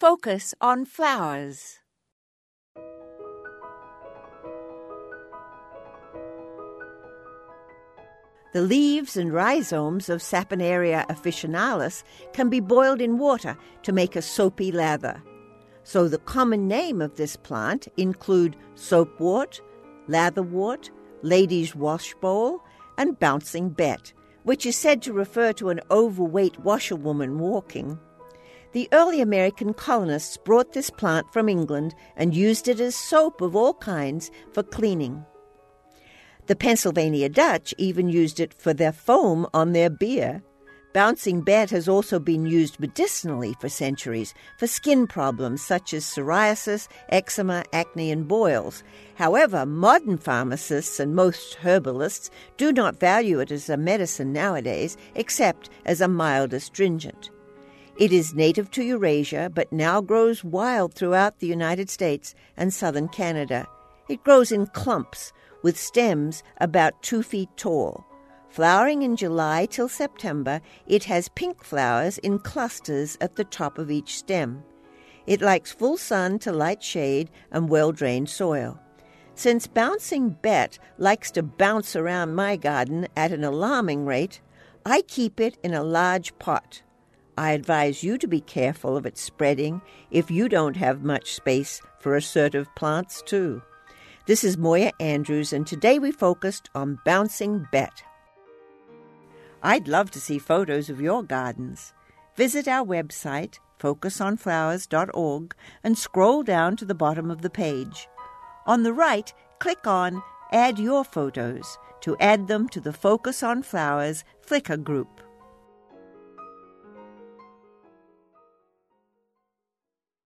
Focus on flowers. The leaves and rhizomes of Saponaria officinalis can be boiled in water to make a soapy lather. So the common name of this plant include soapwort, latherwort, lady's washbowl, and bouncing bet, which is said to refer to an overweight washerwoman walking. The early American colonists brought this plant from England and used it as soap of all kinds for cleaning. The Pennsylvania Dutch even used it for their foam on their beer. Bouncing bet has also been used medicinally for centuries for skin problems such as psoriasis, eczema, acne, and boils. However, modern pharmacists and most herbalists do not value it as a medicine nowadays, except as a mild astringent. It is native to Eurasia, but now grows wild throughout the United States and southern Canada. It grows in clumps with stems about two feet tall. Flowering in July till September, it has pink flowers in clusters at the top of each stem. It likes full sun to light shade and well drained soil. Since Bouncing Bet likes to bounce around my garden at an alarming rate, I keep it in a large pot. I advise you to be careful of its spreading if you don't have much space for assertive plants, too. This is Moya Andrews, and today we focused on Bouncing Bet. I'd love to see photos of your gardens. Visit our website, focusonflowers.org, and scroll down to the bottom of the page. On the right, click on Add Your Photos to add them to the Focus on Flowers Flickr group.